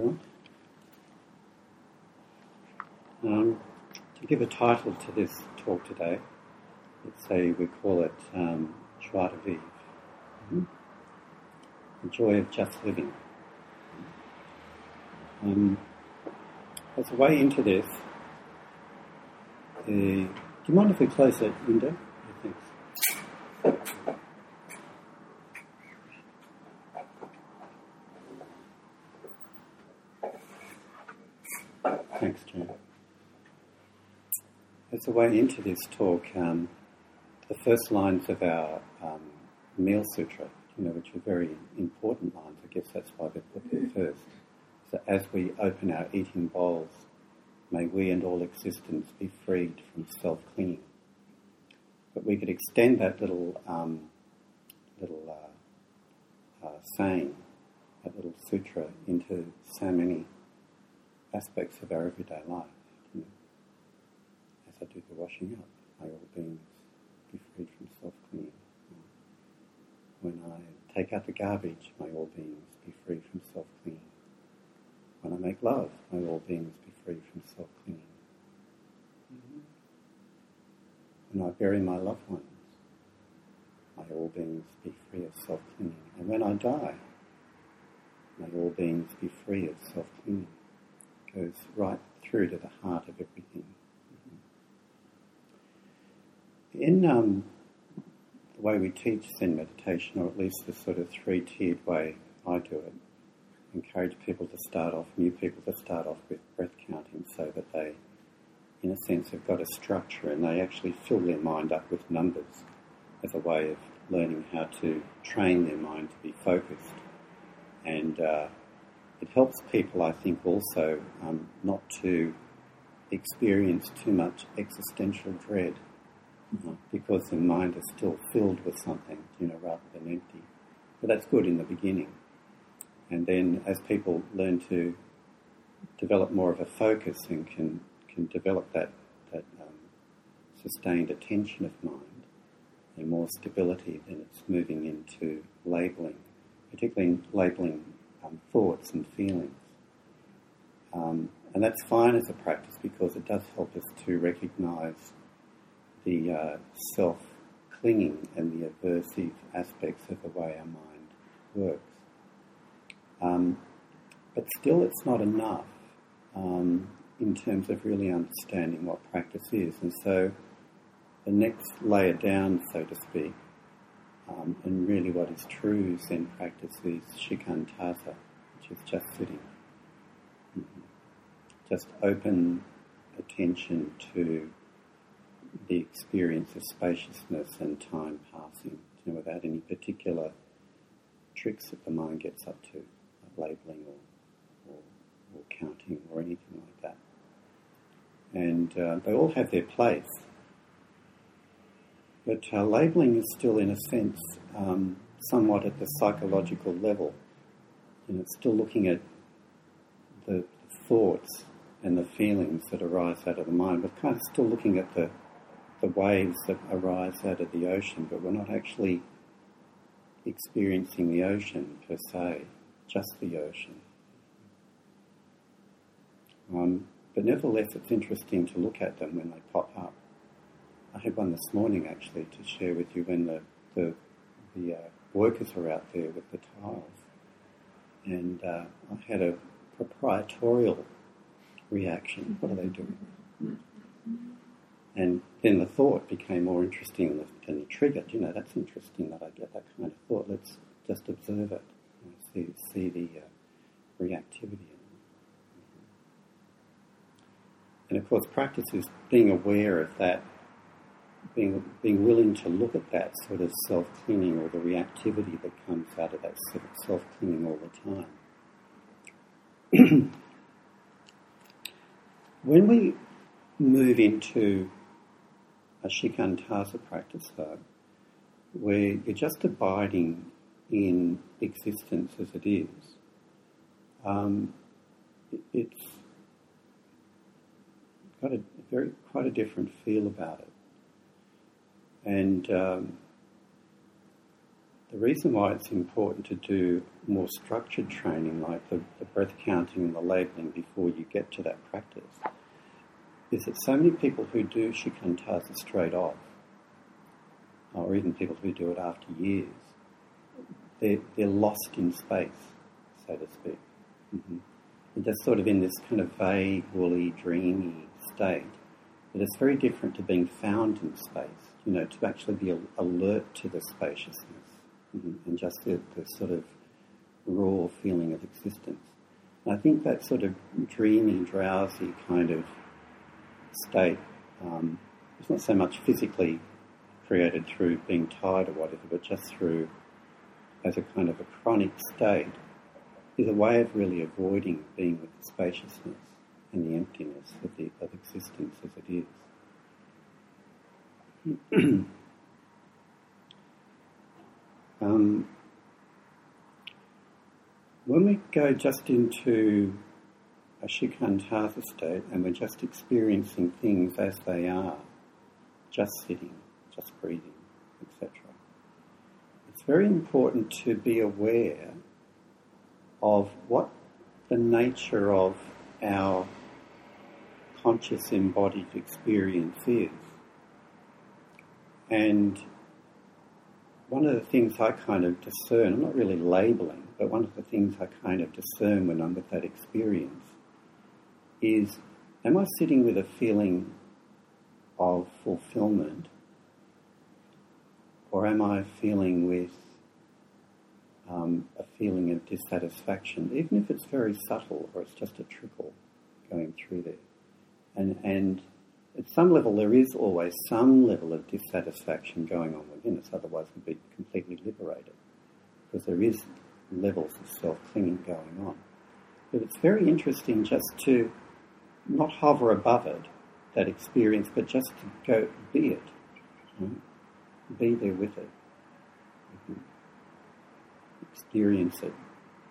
morning. Um, to give a title to this talk today, let's say we call it um, Joie de Vivre, mm-hmm. the joy of just living. Um, as a way into this, uh, do you mind if we close that window? As a way into this talk, um, the first lines of our um, Meal Sutra, you know, which are very important lines, I guess that's why they're put there first. So as we open our eating bowls, may we and all existence be freed from self-clinging. But we could extend that little um, little uh, uh, saying, that little sutra, into so many aspects of our everyday life. I do the washing up, all beings be freed from self-clinging. When I take out the garbage, may all beings be free from self-clinging. When I make love, may all beings be free from self-clinging. Mm-hmm. When I bury my loved ones, may all beings be free of self-clinging. And when I die, may all beings be free of self-clinging goes right through to the heart of everything. In um, the way we teach Zen meditation, or at least the sort of three tiered way I do it, encourage people to start off, new people to start off with breath counting so that they, in a sense, have got a structure and they actually fill their mind up with numbers as a way of learning how to train their mind to be focused. And uh, it helps people, I think, also um, not to experience too much existential dread uh, because the mind is still filled with something, you know, rather than empty. But that's good in the beginning. And then as people learn to develop more of a focus and can, can develop that, that um, sustained attention of mind and more stability, then it's moving into labeling, particularly labeling um, thoughts and feelings. Um, and that's fine as a practice because it does help us to recognize the uh, self clinging and the aversive aspects of the way our mind works. Um, but still, it's not enough um, in terms of really understanding what practice is. And so, the next layer down, so to speak, um, and really, what is true Zen practice is shikantaza, which is just sitting. Mm-hmm. Just open attention to the experience of spaciousness and time passing, you know, without any particular tricks that the mind gets up to, like labeling or, or, or counting or anything like that. And uh, they all have their place. But uh, labeling is still, in a sense, um, somewhat at the psychological level. And it's still looking at the thoughts and the feelings that arise out of the mind, but kind of still looking at the, the waves that arise out of the ocean, but we're not actually experiencing the ocean per se, just the ocean. Um, but nevertheless, it's interesting to look at them when they pop up. I had one this morning actually to share with you when the the, the uh, workers are out there with the tiles, and uh, I had a proprietorial reaction. What are they doing? And then the thought became more interesting than the, trigger. You know, that's interesting that I get that kind of thought. Let's just observe it, know, see see the uh, reactivity. And of course, practice is being aware of that being, being willing to look at that sort of self clinging or the reactivity that comes out of that sort of self clinging all the time. when we move into a shikantaza practice, where you're just abiding in existence as it is, um, it's got a very quite a different feel about it. And um, the reason why it's important to do more structured training, like the, the breath counting and the labeling, before you get to that practice, is that so many people who do shikantaza straight off, or even people who do it after years, they're, they're lost in space, so to speak. Mm-hmm. They're just sort of in this kind of vague, woolly, dreamy state. But it's very different to being found in space, you know, to actually be alert to the spaciousness mm-hmm. and just the, the, sort of raw feeling of existence. And I think that sort of dreamy, drowsy kind of state um, is not so much physically created through being tired or whatever, but just through as a kind of a chronic state is a way of really avoiding being with the spaciousness and the emptiness of, the, of existence as it is. um, when we go just into a shikantaza state and we're just experiencing things as they are, just sitting, just breathing, etc., it's very important to be aware of what the nature of our conscious embodied experience is. And one of the things I kind of discern, I'm not really labeling, but one of the things I kind of discern when I'm with that experience is am I sitting with a feeling of fulfillment or am I feeling with um, a feeling of dissatisfaction, even if it's very subtle or it's just a trickle going through there? And, and at some level, there is always some level of dissatisfaction going on within us, otherwise, we'd be completely liberated. Because there is levels of self clinging going on. But it's very interesting just to not hover above it, that experience, but just to go be it. Right? Be there with it. Mm-hmm. Experience it.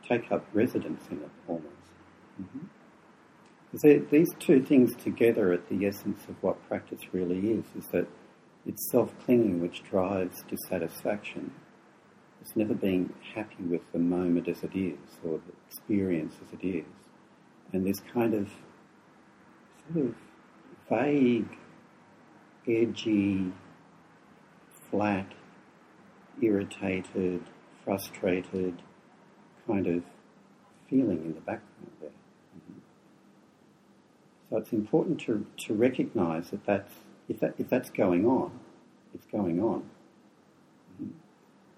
Take up residence in it almost. Mm-hmm. these two things together at the essence of what practice really is, is that it's self-clinging which drives dissatisfaction. It's never being happy with the moment as it is, or the experience as it is. And this kind of vague, edgy, flat, irritated, frustrated kind of feeling in the background there. So it's important to, to recognize that that's, if, that if that's going on, it's going on.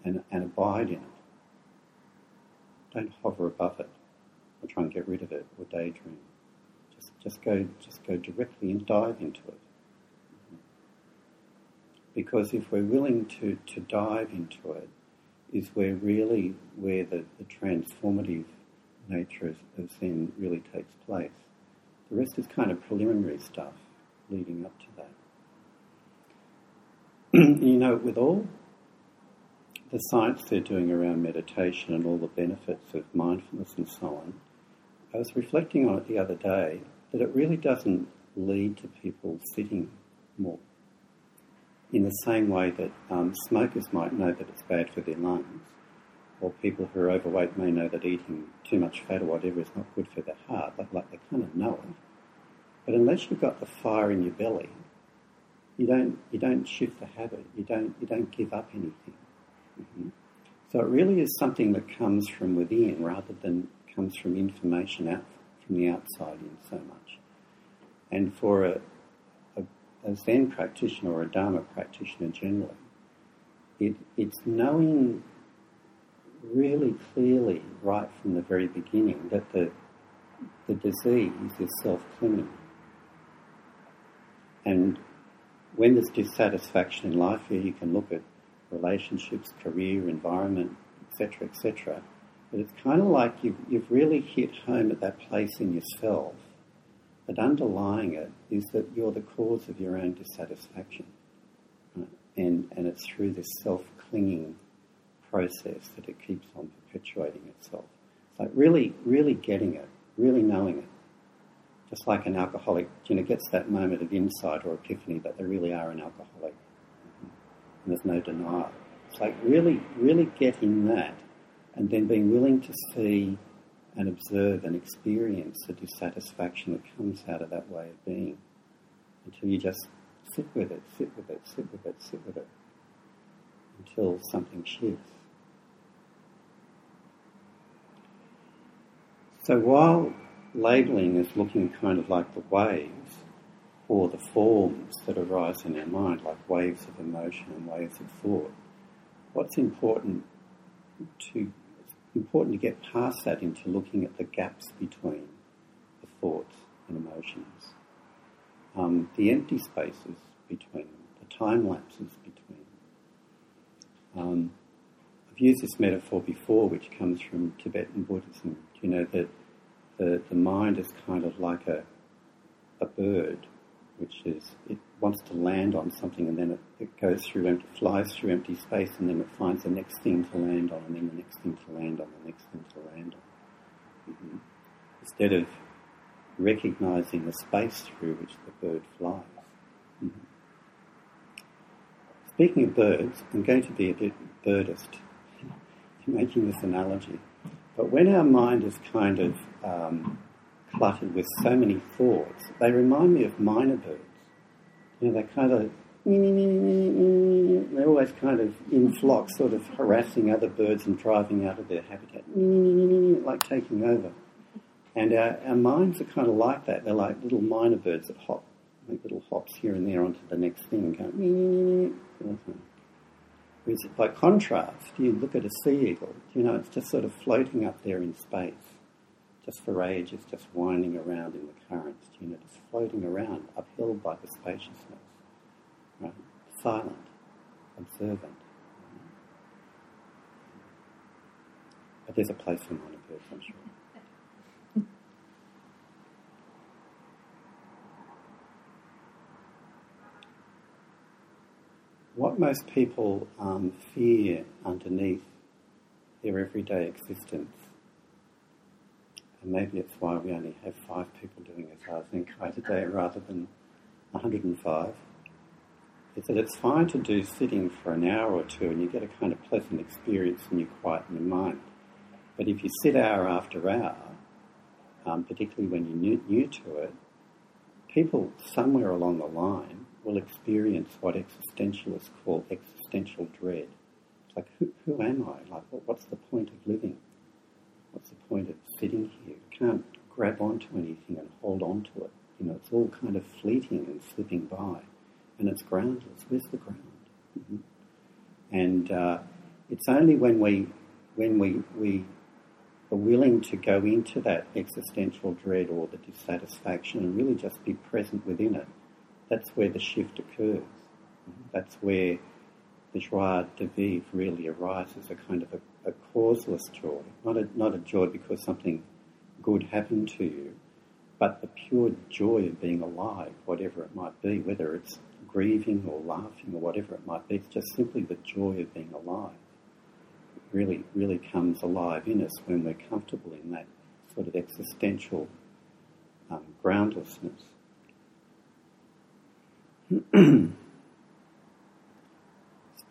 And, and abide in it. Don't hover above it or try and get rid of it or daydream. Just, go, just go directly and dive into it. Because if we're willing to, to dive into it, is where really where the, the transformative nature of, of Zen really takes place. The rest is kind of preliminary stuff leading up to that. you know, with all the science they're doing around meditation and all the benefits of mindfulness and so on, I was reflecting on it the other day that it really doesn't lead to people sitting more in the same way that um, smokers might know that it's bad for their lungs, or people who are overweight may know that eating too much fat or whatever is not good for their heart, like, like they kind of know it. But unless you've got the fire in your belly, you don't you don't shift the habit. You don't you don't give up anything. Mm-hmm. So it really is something that comes from within rather than comes from information out from the outside in so much. And for a, a Zen practitioner or a Dharma practitioner generally, it, it's knowing really clearly right from the very beginning that the, the disease is self-clinging. And when there's dissatisfaction in life, here you can look at relationships, career, environment, etc., etc. But it's kind of like you've, you've really hit home at that place in yourself but underlying it is that you're the cause of your own dissatisfaction. Right? And, and it's through this self clinging process that it keeps on perpetuating itself. It's like really, really getting it, really knowing it. Just like an alcoholic, you know, gets that moment of insight or epiphany that they really are an alcoholic. Mm-hmm. And there's no denial. It's like really, really getting that and then being willing to see and observe and experience the dissatisfaction that comes out of that way of being until you just sit with it, sit with it, sit with it, sit with it until something shifts. So while labeling is looking kind of like the waves or the forms that arise in our mind, like waves of emotion and waves of thought, what's important to important to get past that into looking at the gaps between the thoughts and emotions, um, the empty spaces between them, the time lapses between. Um, I've used this metaphor before, which comes from Tibetan Buddhism. You know that the, the mind is kind of like a a bird, which is it wants to land on something and then it, it goes through empty, flies through empty space and then it finds the next thing to land on and then the next thing to land on, the next thing to land on. Mm-hmm. Instead of recognizing the space through which the bird flies. Mm-hmm. Speaking of birds, I'm going to be a bit birdist in making this analogy. But when our mind is kind of um, cluttered with so many thoughts, they remind me of myna birds you know, they kind of, they're always kind of in flocks, sort of harassing other birds and driving out of their habitat, like taking over. And our, our minds are kind of like that. They're like little myna birds that hop, make little hops here and there onto the next thing and go, Whereas by contrast, you look at a sea eagle, you know, it's just sort of floating up there in space, just for ages, just winding around in the currents, you know, just floating around, upheld by the spaciousness, right? silent, observant. But there's a place for myna birds, I'm sure. what most people um, fear underneath their everyday existence and maybe it's why we only have five people doing a Zazen Kai today rather than 105. Is that it's fine to do sitting for an hour or two and you get a kind of pleasant experience and you quieten your mind. But if you sit hour after hour, um, particularly when you're new, new to it, people somewhere along the line will experience what existentialists call existential dread. It's like, who, who am I? Like, what's the point of living? What's the point of sitting here? You can't grab onto anything and hold on to it. You know, it's all kind of fleeting and slipping by, and it's groundless. Where's the ground? Mm-hmm. And uh, it's only when we when we we are willing to go into that existential dread or the dissatisfaction and really just be present within it, that's where the shift occurs. Mm-hmm. That's where the joie de vivre really arises, a kind of a, a causeless joy, not a, not a joy because something good happened to you, but the pure joy of being alive, whatever it might be, whether it's grieving or laughing or whatever it might be, it's just simply the joy of being alive. It really, really comes alive in us when we're comfortable in that sort of existential um, groundlessness.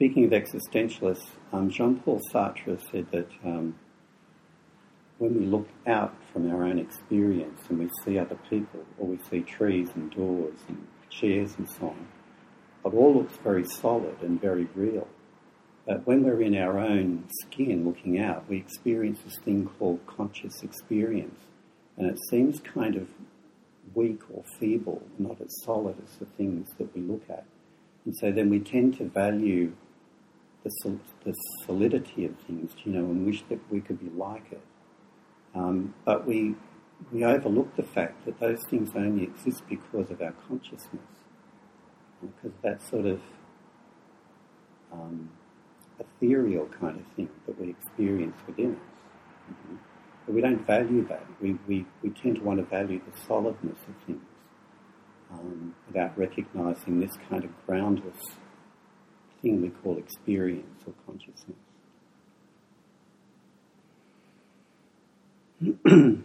Speaking of existentialists, um, Jean Paul Sartre said that um, when we look out from our own experience and we see other people, or we see trees and doors and chairs and so on, it all looks very solid and very real. But when we're in our own skin looking out, we experience this thing called conscious experience. And it seems kind of weak or feeble, not as solid as the things that we look at. And so then we tend to value the, the solidity of things, you know, and wish that we could be like it. Um, but we, we overlook the fact that those things only exist because of our consciousness, because that sort of um, ethereal kind of thing that we experience within us. Mm-hmm. But we don't value that. We, we, we tend to want to value the solidness of things um, without recognizing this kind of groundless thing we call experience or consciousness.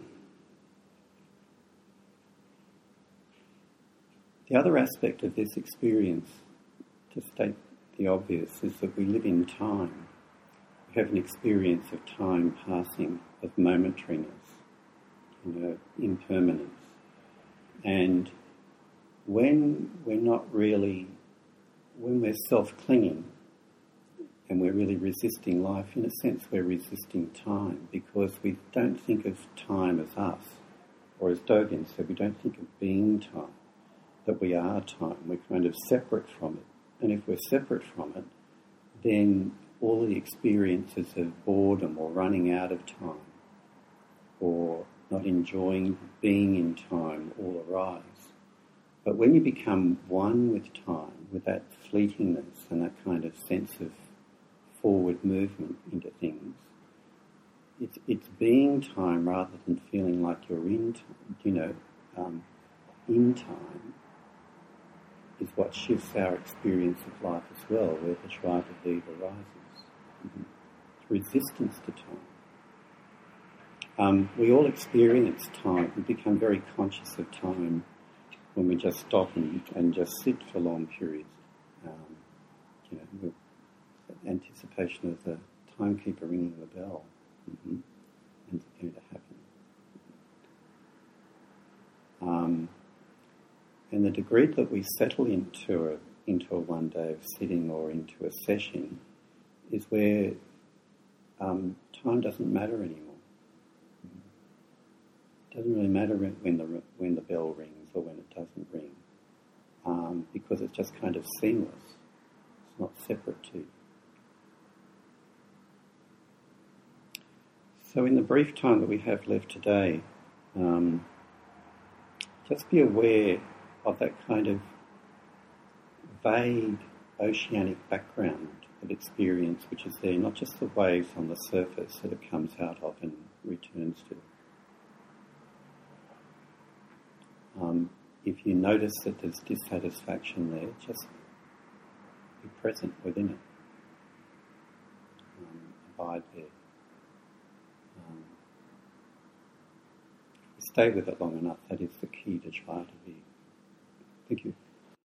the other aspect of this experience, to state the obvious is that we live in time. We have an experience of time passing, of momentariness, you know, impermanence. And when we're not really, when we're self clinging and we're really resisting life, in a sense, we're resisting time because we don't think of time as us. Or as Dogen said, we don't think of being time, that we are time. We're kind of separate from it. And if we're separate from it, then all the experiences of boredom or running out of time or not enjoying being in time all arise. But when you become one with time, with that fleetingness and that kind of sense of forward movement into things, it's, it's being time rather than feeling like you're in, time, you know, um, in time is what shifts our experience of life as well, where the joie de vivre arises. Mm-hmm. Resistance to time. Um, we all experience time. We become very conscious of time when we just stop and, and just sit for long periods. You know, anticipation of the timekeeper ringing the bell. Mm-hmm. And it's going to happen. Um, and the degree that we settle into a, into a one day of sitting or into a session is where um, time doesn't matter anymore. It doesn't really matter when the, when the bell rings or when it doesn't ring, um, because it's just kind of seamless. Not separate to. So, in the brief time that we have left today, um, just be aware of that kind of vague oceanic background of experience which is there, not just the waves on the surface that it comes out of and returns to. Um, if you notice that there's dissatisfaction there, just be present within it. Um, abide there. Um, stay with it long enough, that is the key to try to be Thank you.